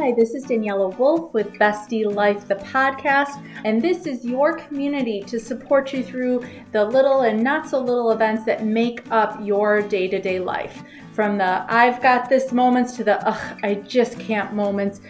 Hi, this is Daniela Wolf with Bestie Life, the podcast, and this is your community to support you through the little and not so little events that make up your day to day life. From the I've got this moments to the ugh, I just can't moments.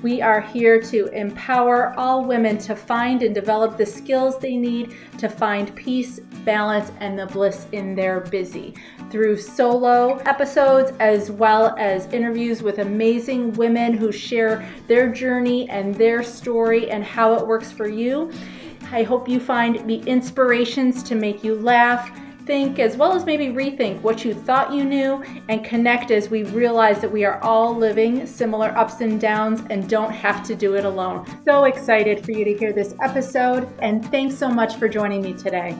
We are here to empower all women to find and develop the skills they need to find peace, balance, and the bliss in their busy through solo episodes as well as interviews with amazing women who share their journey and their story and how it works for you. I hope you find the inspirations to make you laugh, think, as well as maybe rethink what you thought you knew and connect as we realize that we are all living similar ups and downs and don't have to do it alone. So excited for you to hear this episode, and thanks so much for joining me today.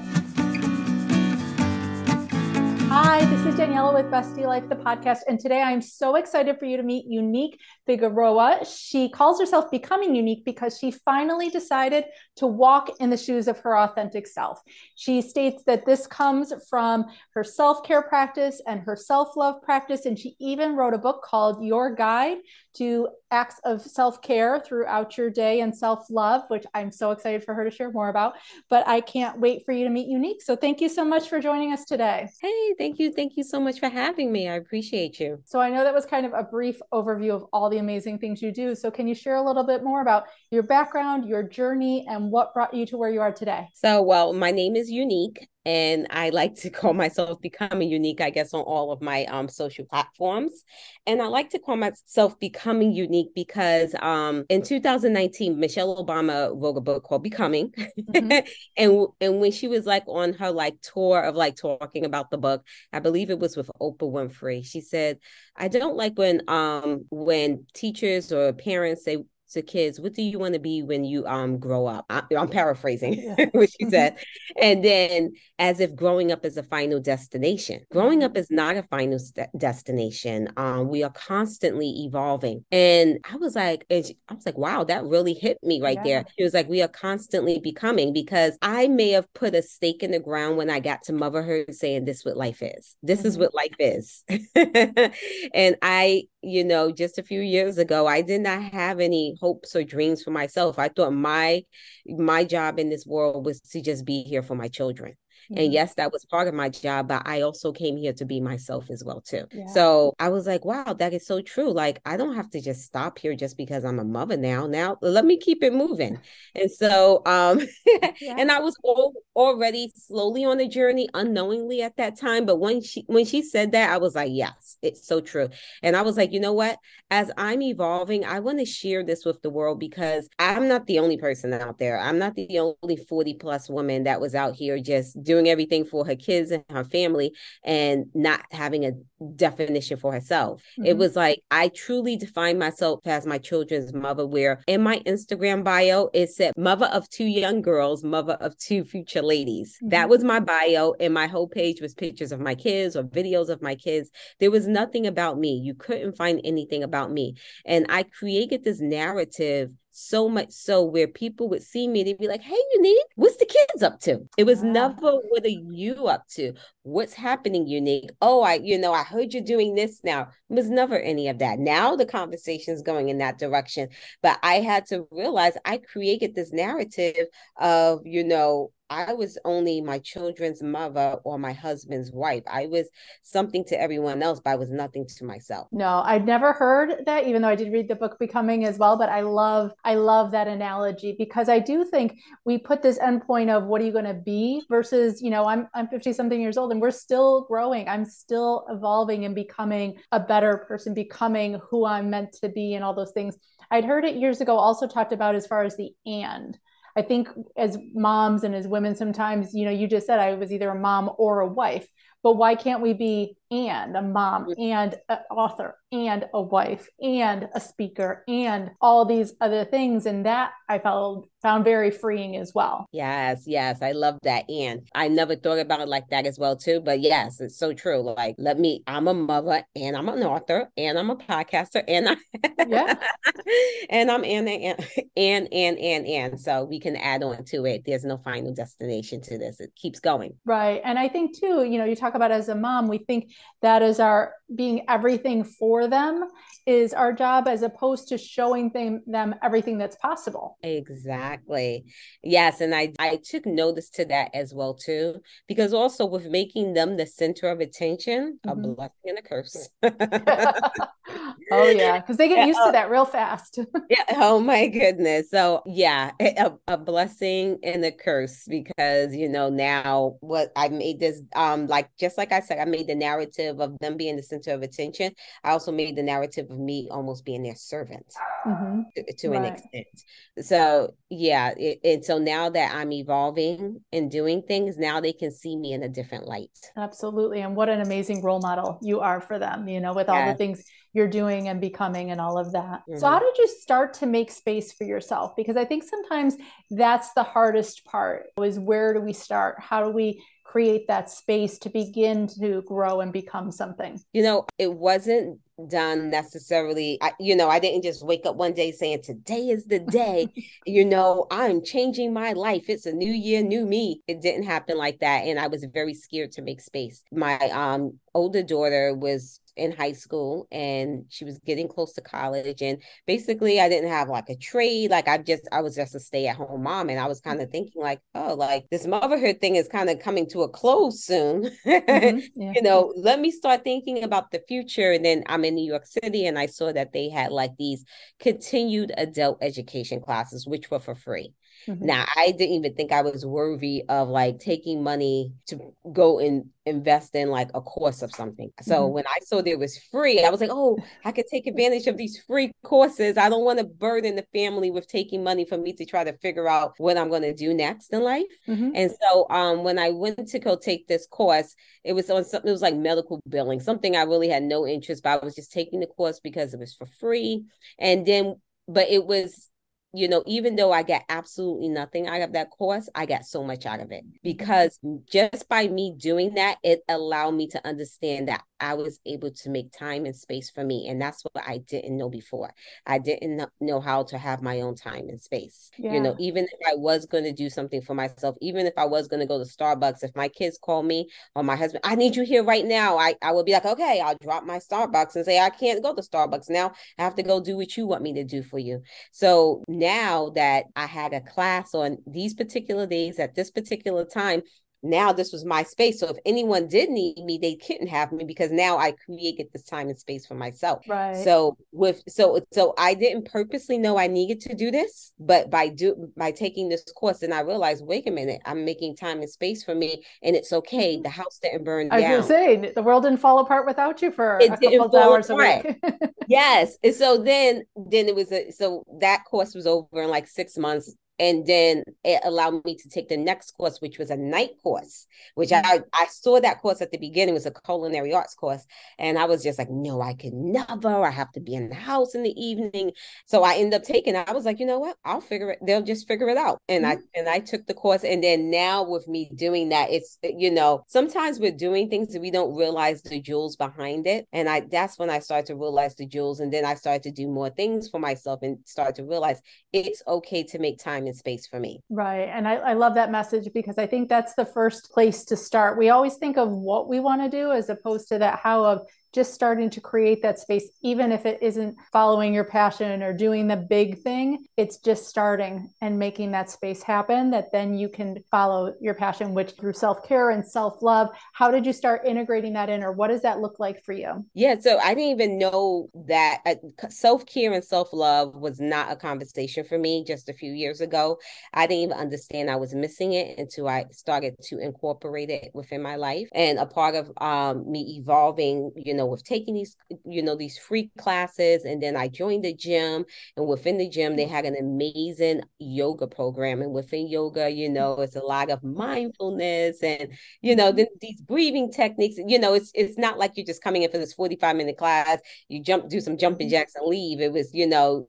Hi, this is Daniela with Bestie Life, the podcast. And today I'm so excited for you to meet Unique Figueroa. She calls herself Becoming Unique because she finally decided to walk in the shoes of her authentic self. She states that this comes from her self care practice and her self love practice. And she even wrote a book called Your Guide to Acts of Self Care throughout your day and self love, which I'm so excited for her to share more about. But I can't wait for you to meet Unique. So thank you so much for joining us today. Hey, thank you. Thank you so much for having me. I appreciate you. So I know that was kind of a brief overview of all the amazing things you do. So can you share a little bit more about your background, your journey, and what brought you to where you are today? So, well, my name is Unique and I like to call myself becoming unique, I guess, on all of my um, social platforms. And I like to call myself becoming unique because um, in 2019, Michelle Obama wrote a book called Becoming, mm-hmm. and and when she was like on her like tour of like talking about the book, I believe it was with Oprah Winfrey. She said, "I don't like when um when teachers or parents say to kids, what do you want to be when you um grow up? I, am paraphrasing what she mm-hmm. said. and then as if growing up is a final destination. Growing up mm-hmm. is not a final st- destination. Um, we are constantly evolving. And I was like, and she, I was like, wow, that really hit me right yeah. there. She was like, we are constantly becoming because I may have put a stake in the ground when I got to motherhood saying this is what life is. This mm-hmm. is what life is. and I you know, just a few years ago, I did not have any hopes or dreams for myself. I thought my my job in this world was to just be here for my children. Mm-hmm. And yes, that was part of my job, but I also came here to be myself as well too. Yeah. So I was like, wow, that is so true. Like I don't have to just stop here just because I'm a mother now. Now let me keep it moving. and so um yeah. and I was all, already slowly on the journey unknowingly at that time, but when she when she said that, I was like, yes, it's so true. And I was like, you know what? As I'm evolving, I want to share this with the world because I'm not the only person out there. I'm not the only 40 plus woman that was out here just doing everything for her kids and her family and not having a definition for herself. Mm-hmm. It was like I truly defined myself as my children's mother, where in my Instagram bio, it said mother of two young girls, mother of two future ladies. Mm-hmm. That was my bio, and my whole page was pictures of my kids or videos of my kids. There was nothing about me. You couldn't find anything about me. And I created this narrative so much so where people would see me, they'd be like, Hey, Unique, what's the kids up to? It was wow. never what are you up to? What's happening, Unique? Oh, I, you know, I heard you're doing this now. It was never any of that. Now the conversation is going in that direction. But I had to realize I created this narrative of, you know, I was only my children's mother or my husband's wife. I was something to everyone else, but I was nothing to myself. No, I'd never heard that, even though I did read the book Becoming as well. But I love, I love that analogy because I do think we put this endpoint of what are you going to be versus, you know, I'm I'm 50 something years old and we're still growing. I'm still evolving and becoming a better person, becoming who I'm meant to be, and all those things. I'd heard it years ago, also talked about as far as the and I think as moms and as women, sometimes, you know, you just said I was either a mom or a wife, but why can't we be and a mom mm. and an author and a wife and a speaker and all these other things. And that i felt found very freeing as well. Yes yes i love that. And i never thought about it like that as well too but yes it's so true. Like let me i'm a mother and i'm an author and i'm a podcaster and i yeah. and i'm and and and and and and so we can add on to it. There's no final destination to this. It keeps going. Right. And i think too you know you talk about as a mom we think that is our being everything for them is our job as opposed to showing them, them everything that's possible. Exactly. Yes. And I, I took notice to that as well too, because also with making them the center of attention, mm-hmm. a blessing and a curse. oh yeah. Cause they get used to that real fast. yeah. Oh my goodness. So yeah, a, a blessing and a curse because, you know, now what I made this, um, like, just like I said, I made the narrative of them being the center of attention. I also made the narrative of me almost being their servant mm-hmm. to, to right. an extent. So yeah, it, and so now that I'm evolving and doing things, now they can see me in a different light. Absolutely. And what an amazing role model you are for them, you know, with all the things you're doing and becoming and all of that. Mm-hmm. So how did you start to make space for yourself? Because I think sometimes that's the hardest part is where do we start? How do we create that space to begin to grow and become something? You know, it wasn't done necessarily I, you know i didn't just wake up one day saying today is the day you know i'm changing my life it's a new year new me it didn't happen like that and i was very scared to make space my um older daughter was in high school and she was getting close to college and basically I didn't have like a trade like I just I was just a stay at home mom and I was kind of thinking like oh like this motherhood thing is kind of coming to a close soon mm-hmm. yeah. you know let me start thinking about the future and then I'm in New York City and I saw that they had like these continued adult education classes which were for free Mm-hmm. Now, I didn't even think I was worthy of like taking money to go and invest in like a course of something. So mm-hmm. when I saw that it was free, I was like, oh, I could take advantage of these free courses. I don't want to burden the family with taking money for me to try to figure out what I'm going to do next in life. Mm-hmm. And so um, when I went to go take this course, it was on something, it was like medical billing, something I really had no interest, but I was just taking the course because it was for free. And then, but it was you know, even though I get absolutely nothing out of that course, I got so much out of it mm-hmm. because just by me doing that, it allowed me to understand that I was able to make time and space for me. And that's what I didn't know before. I didn't know how to have my own time and space. Yeah. You know, even if I was going to do something for myself, even if I was going to go to Starbucks, if my kids call me or my husband, I need you here right now, I, I would be like, okay, I'll drop my Starbucks and say, I can't go to Starbucks now. I have to go do what you want me to do for you. So now that I had a class on these particular days at this particular time, now this was my space. So if anyone did need me, they couldn't have me because now I created this time and space for myself. Right. So with so so I didn't purposely know I needed to do this, but by do by taking this course, and I realized, wait a minute, I'm making time and space for me, and it's okay. Mm-hmm. The house didn't burn I down. I was saying the world didn't fall apart without you for it a couple hours apart. a week. yes. And so then then it was a so that course was over in like six months and then it allowed me to take the next course which was a night course which mm-hmm. I, I saw that course at the beginning. Was a culinary arts course. And i was just like no i could never. I have to be in the house in the evening. So i ended up taking i was like you know what? I'll figure it. They'll just figure it out. And mm-hmm. i and i took the course. And then now with me doing that it's you know sometimes we're doing things that we don't realize the jewels behind it. And i that's when i started to realize the jewels. And then i started to do more things for myself and started to realize it's okay to make time space for me. Right. And I, I love that message because I think that's the first place to start. We always think of what we want to do as opposed to that how of just starting to create that space, even if it isn't following your passion or doing the big thing, it's just starting and making that space happen that then you can follow your passion, which through self care and self love. How did you start integrating that in, or what does that look like for you? Yeah, so I didn't even know that uh, self care and self love was not a conversation for me just a few years ago. I didn't even understand I was missing it until I started to incorporate it within my life. And a part of um, me evolving, you know, with taking these, you know, these free classes. And then I joined the gym. And within the gym, they mm-hmm. had an amazing yoga program. And within yoga, you mm-hmm. know, it's a lot of mindfulness and, you know, mm-hmm. then these breathing techniques. You know, it's it's not like you're just coming in for this 45 minute class, you jump, do some jumping mm-hmm. jacks and leave. It was, you know,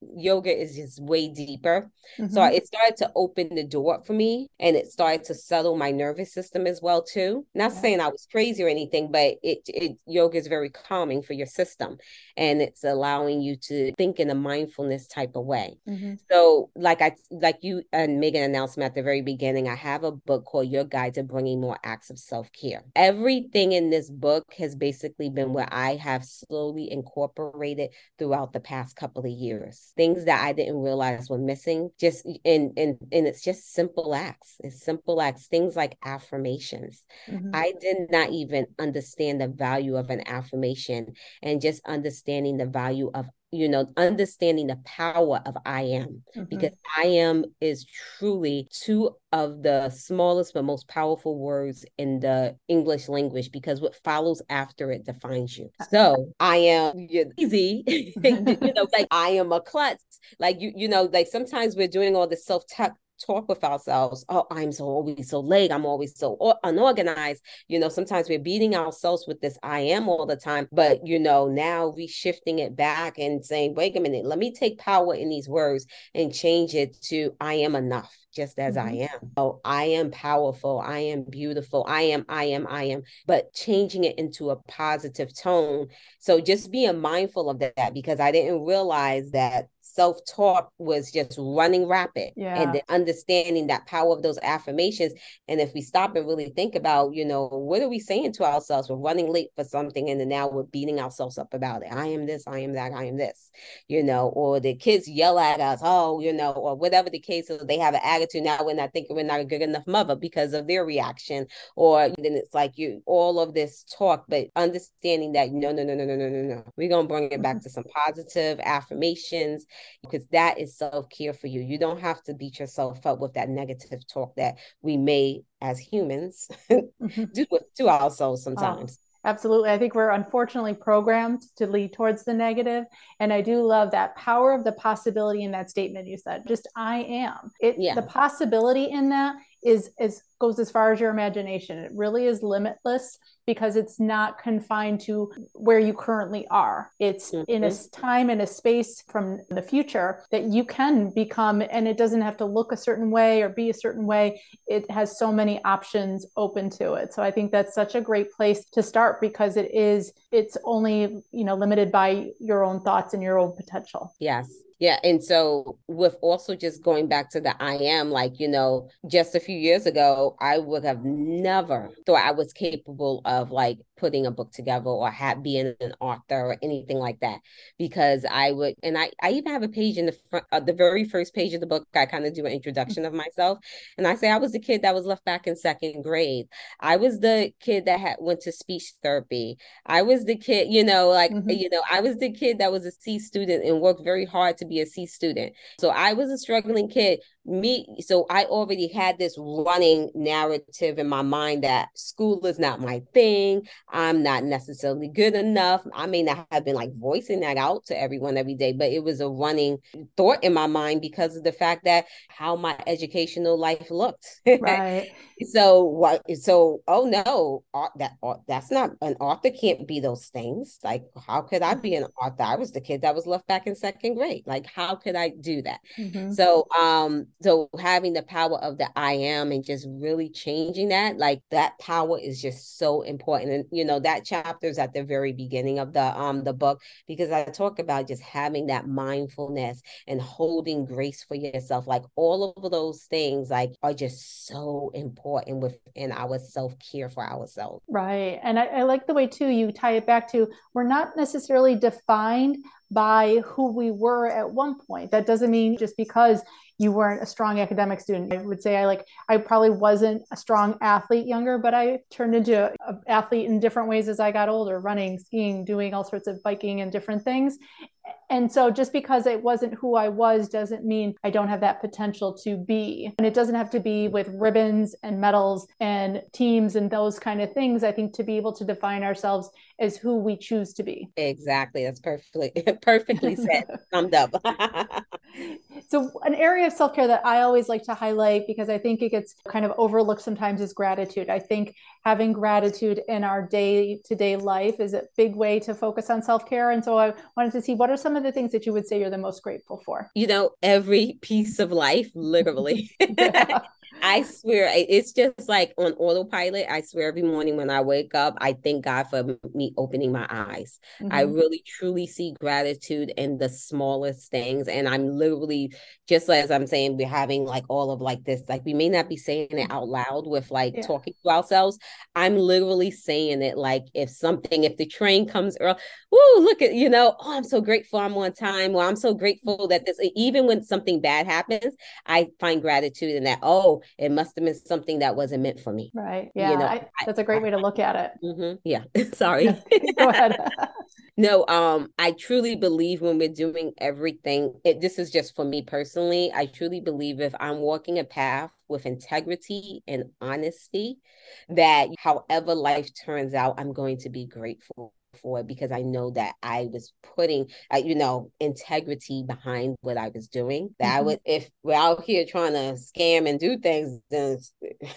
yoga is just way deeper. Mm-hmm. So it started to open the door for me and it started to settle my nervous system as well too. Not yeah. saying I was crazy or anything, but it it yoga is very calming for your system and it's allowing you to think in a mindfulness type of way. Mm-hmm. So like I like you and make an announcement at the very beginning, I have a book called Your Guide to Bringing More Acts of Self-Care. Everything in this book has basically been what I have slowly incorporated throughout the past couple of years things that I didn't realize were missing. Just in and and it's just simple acts. It's simple acts. Things like affirmations. Mm-hmm. I did not even understand the value of an affirmation and just understanding the value of you know, understanding the power of I am, mm-hmm. because I am is truly two of the smallest but most powerful words in the English language because what follows after it defines you. So I am easy, you know, like I am a klutz. Like you, you know, like sometimes we're doing all this self-talk talk with ourselves oh i'm so always so late i'm always so unorganized you know sometimes we're beating ourselves with this i am all the time but you know now we shifting it back and saying wait a minute let me take power in these words and change it to i am enough just as mm-hmm. I am. Oh, I am powerful. I am beautiful. I am, I am, I am, but changing it into a positive tone. So just being mindful of that because I didn't realize that self talk was just running rapid yeah. and then understanding that power of those affirmations. And if we stop and really think about, you know, what are we saying to ourselves? We're running late for something and then now we're beating ourselves up about it. I am this, I am that, I am this, you know, or the kids yell at us, oh, you know, or whatever the case is, they have an attitude now we're not thinking we're not a good enough mother because of their reaction. Or then it's like you all of this talk, but understanding that no, no, no, no, no, no, no, no. We're gonna bring it back mm-hmm. to some positive affirmations because that is self-care for you. You don't have to beat yourself up with that negative talk that we may as humans mm-hmm. do to ourselves sometimes. Oh. Absolutely. I think we're unfortunately programmed to lead towards the negative. And I do love that power of the possibility in that statement you said. Just I am. It yeah. the possibility in that is is goes as far as your imagination. It really is limitless because it's not confined to where you currently are. It's mm-hmm. in a time and a space from the future that you can become, and it doesn't have to look a certain way or be a certain way. It has so many options open to it. So I think that's such a great place to start because it is, it's only, you know, limited by your own thoughts and your own potential. Yes. Yeah. And so, with also just going back to the I am, like, you know, just a few years ago, I would have never thought I was capable of like putting a book together or have being an author or anything like that because I would and I I even have a page in the front uh, the very first page of the book I kind of do an introduction of myself and I say I was the kid that was left back in second grade. I was the kid that had went to speech therapy. I was the kid you know like mm-hmm. you know I was the kid that was a C student and worked very hard to be a C student. So I was a struggling kid me so i already had this running narrative in my mind that school is not my thing i'm not necessarily good enough. I may not have been like voicing that out to everyone every day but it was a running thought in my mind because of the fact that how my educational life looked. Right. So what so oh no that that's not an author can't be those things. Like how could i be an author? I was the kid that was left back in second grade. Like how could i do that? Mm-hmm. so um so having the power of the i am and just really changing that like that power is just so important and you know that chapter is at the very beginning of the um the book because i talk about just having that mindfulness and holding grace for yourself like all of those things like are just so important within our self-care for ourselves. Right and I, I like the way too you tie it back to we're not necessarily defined by who we were at one point. That doesn't mean just because you weren't a strong academic student. I would say I like I probably wasn't a strong athlete younger, but I turned into an athlete in different ways as I got older, running, skiing, doing all sorts of biking and different things and so just because it wasn't who I was doesn't mean I don't have that potential to be. And it doesn't have to be with ribbons and medals and teams and those kind of things. I think to be able to define ourselves as who we choose to be. Exactly. That's perfectly perfectly said. Summed up. So, an area of self care that I always like to highlight because I think it gets kind of overlooked sometimes is gratitude. I think having gratitude in our day to day life is a big way to focus on self care. And so, I wanted to see what are some of the things that you would say you're the most grateful for? You know, every piece of life, literally. I swear, it's just like on autopilot. I swear, every morning when I wake up, I thank God for me opening my eyes. Mm-hmm. I really truly see gratitude in the smallest things. And I'm literally, just as I'm saying, we're having like all of like this, like we may not be saying it out loud with like yeah. talking to ourselves. I'm literally saying it like if something, if the train comes early, whoo, look at, you know, oh, I'm so grateful I'm on time. Well, I'm so grateful that this, even when something bad happens, I find gratitude in that, oh, it must have been something that wasn't meant for me. Right. Yeah. You know, I, that's a great I, way to look at it. Mm-hmm, yeah. Sorry. Go ahead. no, um, I truly believe when we're doing everything, it, this is just for me personally. I truly believe if I'm walking a path with integrity and honesty, that however life turns out, I'm going to be grateful for it because I know that I was putting, uh, you know, integrity behind what I was doing. That mm-hmm. I would, if we're out here trying to scam and do things, then,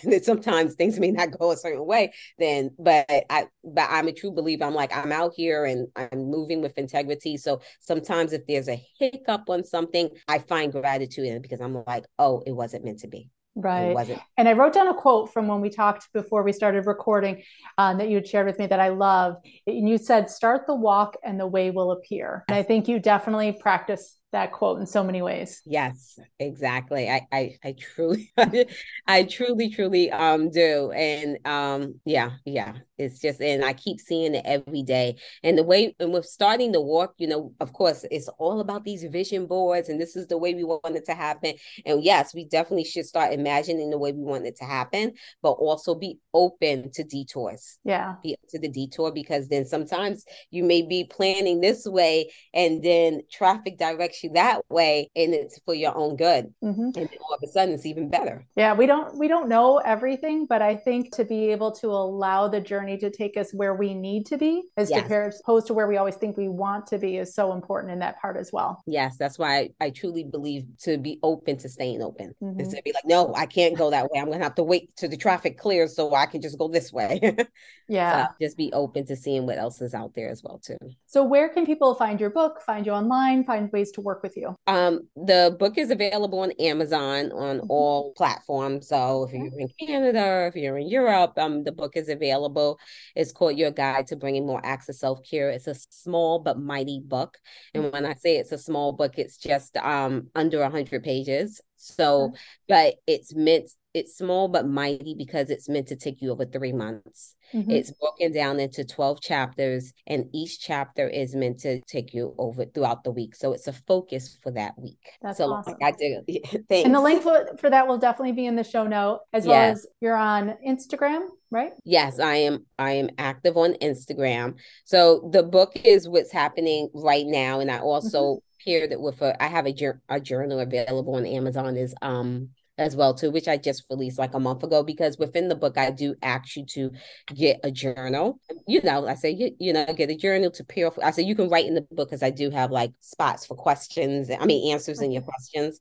then sometimes things may not go a certain way. Then, but I, but I'm a true believer. I'm like, I'm out here and I'm moving with integrity. So sometimes if there's a hiccup on something, I find gratitude in it because I'm like, oh, it wasn't meant to be. Right. And I wrote down a quote from when we talked before we started recording um, that you had shared with me that I love. And you said, start the walk and the way will appear. And I think you definitely practice that quote in so many ways. Yes, exactly. I I, I truly I truly truly um do and um yeah, yeah. It's just and I keep seeing it every day. And the way and with starting the walk, you know, of course, it's all about these vision boards and this is the way we want it to happen. And yes, we definitely should start imagining the way we want it to happen, but also be open to detours. Yeah. Be to the detour because then sometimes you may be planning this way and then traffic direction you that way and it's for your own good. Mm-hmm. and all of a sudden it's even better. Yeah we don't we don't know everything but i think to be able to allow the journey to take us where we need to be as yes. opposed to where we always think we want to be is so important in that part as well. Yes that's why i, I truly believe to be open to staying open. Mm-hmm. is to be like no i can't go that way. I'm gonna have to wait till the traffic clears so i can just go this way. Yeah. so just be open to seeing what else is out there as well too. So where can people find your book find you online find ways to work with you? Um, the book is available on Amazon on mm-hmm. all platforms. So if you're in Canada, if you're in Europe, um, the book is available. It's called Your Guide to Bringing More Acts of Self Care. It's a small but mighty book, and mm-hmm. when I say it's a small book, it's just um under hundred pages. So, but it's meant it's small but mighty because it's meant to take you over three months. Mm-hmm. It's broken down into 12 chapters, and each chapter is meant to take you over throughout the week. So it's a focus for that week. That's so awesome. Like I do. and the link for, for that will definitely be in the show note, as yes. well as you're on Instagram, right? Yes, I am. I am active on Instagram. So the book is what's happening right now, and I also mm-hmm. paired it with a. I have a, a journal available on Amazon. Is um as well too which i just released like a month ago because within the book i do ask you to get a journal. You know i say you, you know get a journal to pair i say you can write in the book because i do have like spots for questions i mean answers in your questions.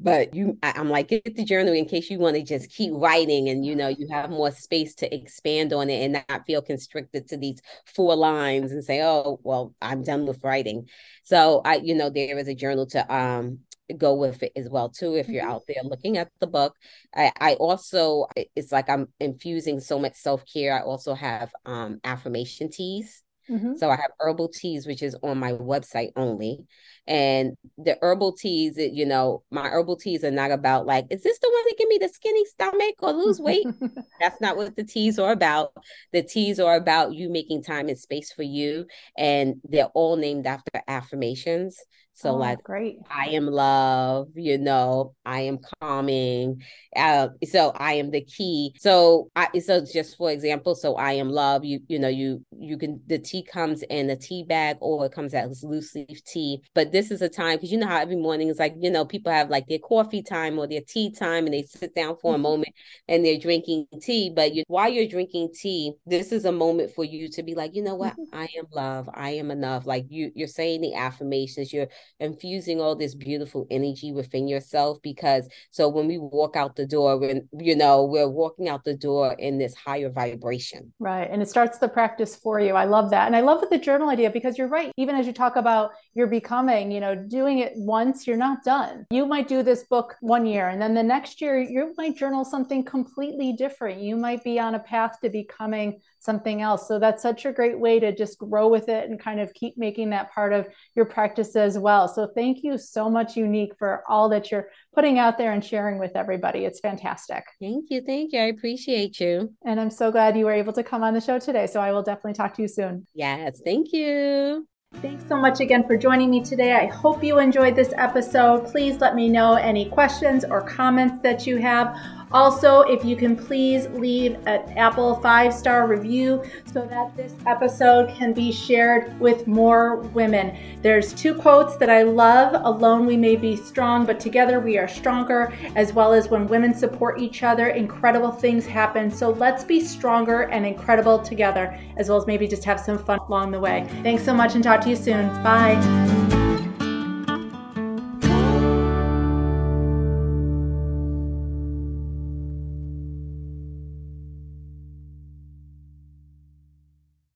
But you I, i'm like get the journal in case you want to just keep writing and you know you have more space to expand on it and not feel constricted to these four lines and say oh well i'm done with writing. So i you know there is a journal to um go with it as well too if you're mm-hmm. out there looking at the book. I, I also it's like i'm infusing so much self-care. I also have um affirmation teas. Mm-hmm. so i have herbal teas which is on my website only. And the herbal teas you know my herbal teas are not about like is this the one that give me the skinny stomach or lose weight? That's not what the teas are about. The teas are about you making time and space for you and they're all named after affirmations so oh, like great. I am love, you know, I am calming. Uh, so I am the key. So I so just for example, so I am love, you you know, you you can the tea comes in a tea bag or it comes as loose leaf tea. But this is a time because you know how every morning is like, you know, people have like their coffee time or their tea time and they sit down for mm-hmm. a moment and they're drinking tea. But you, while you're drinking tea, this is a moment for you to be like, you know what, mm-hmm. I am love, I am enough. Like you you're saying the affirmations, you're infusing all this beautiful energy within yourself because so when we walk out the door when you know we're walking out the door in this higher vibration. Right and it starts the practice for you. I love that and i love the journal idea because you're right even as you talk about your becoming you know doing it once you're not done. You might do this book one year and then the next year you might journal something completely different. You might be on a path to becoming something else. So that's such a great way to just grow with it and kind of keep making that part of your practice as well. So thank you so much, Unique, for all that you're putting out there and sharing with everybody. It's fantastic. Thank you. Thank you. I appreciate you. And I'm so glad you were able to come on the show today. So I will definitely talk to you soon. Yes. Thank you. Thanks so much again for joining me today. I hope you enjoyed this episode. Please let me know any questions or comments that you have. Also, if you can please leave an Apple five star review so that this episode can be shared with more women. There's two quotes that I love Alone we may be strong, but together we are stronger, as well as when women support each other, incredible things happen. So let's be stronger and incredible together, as well as maybe just have some fun along the way. Thanks so much and talk to you soon. Bye.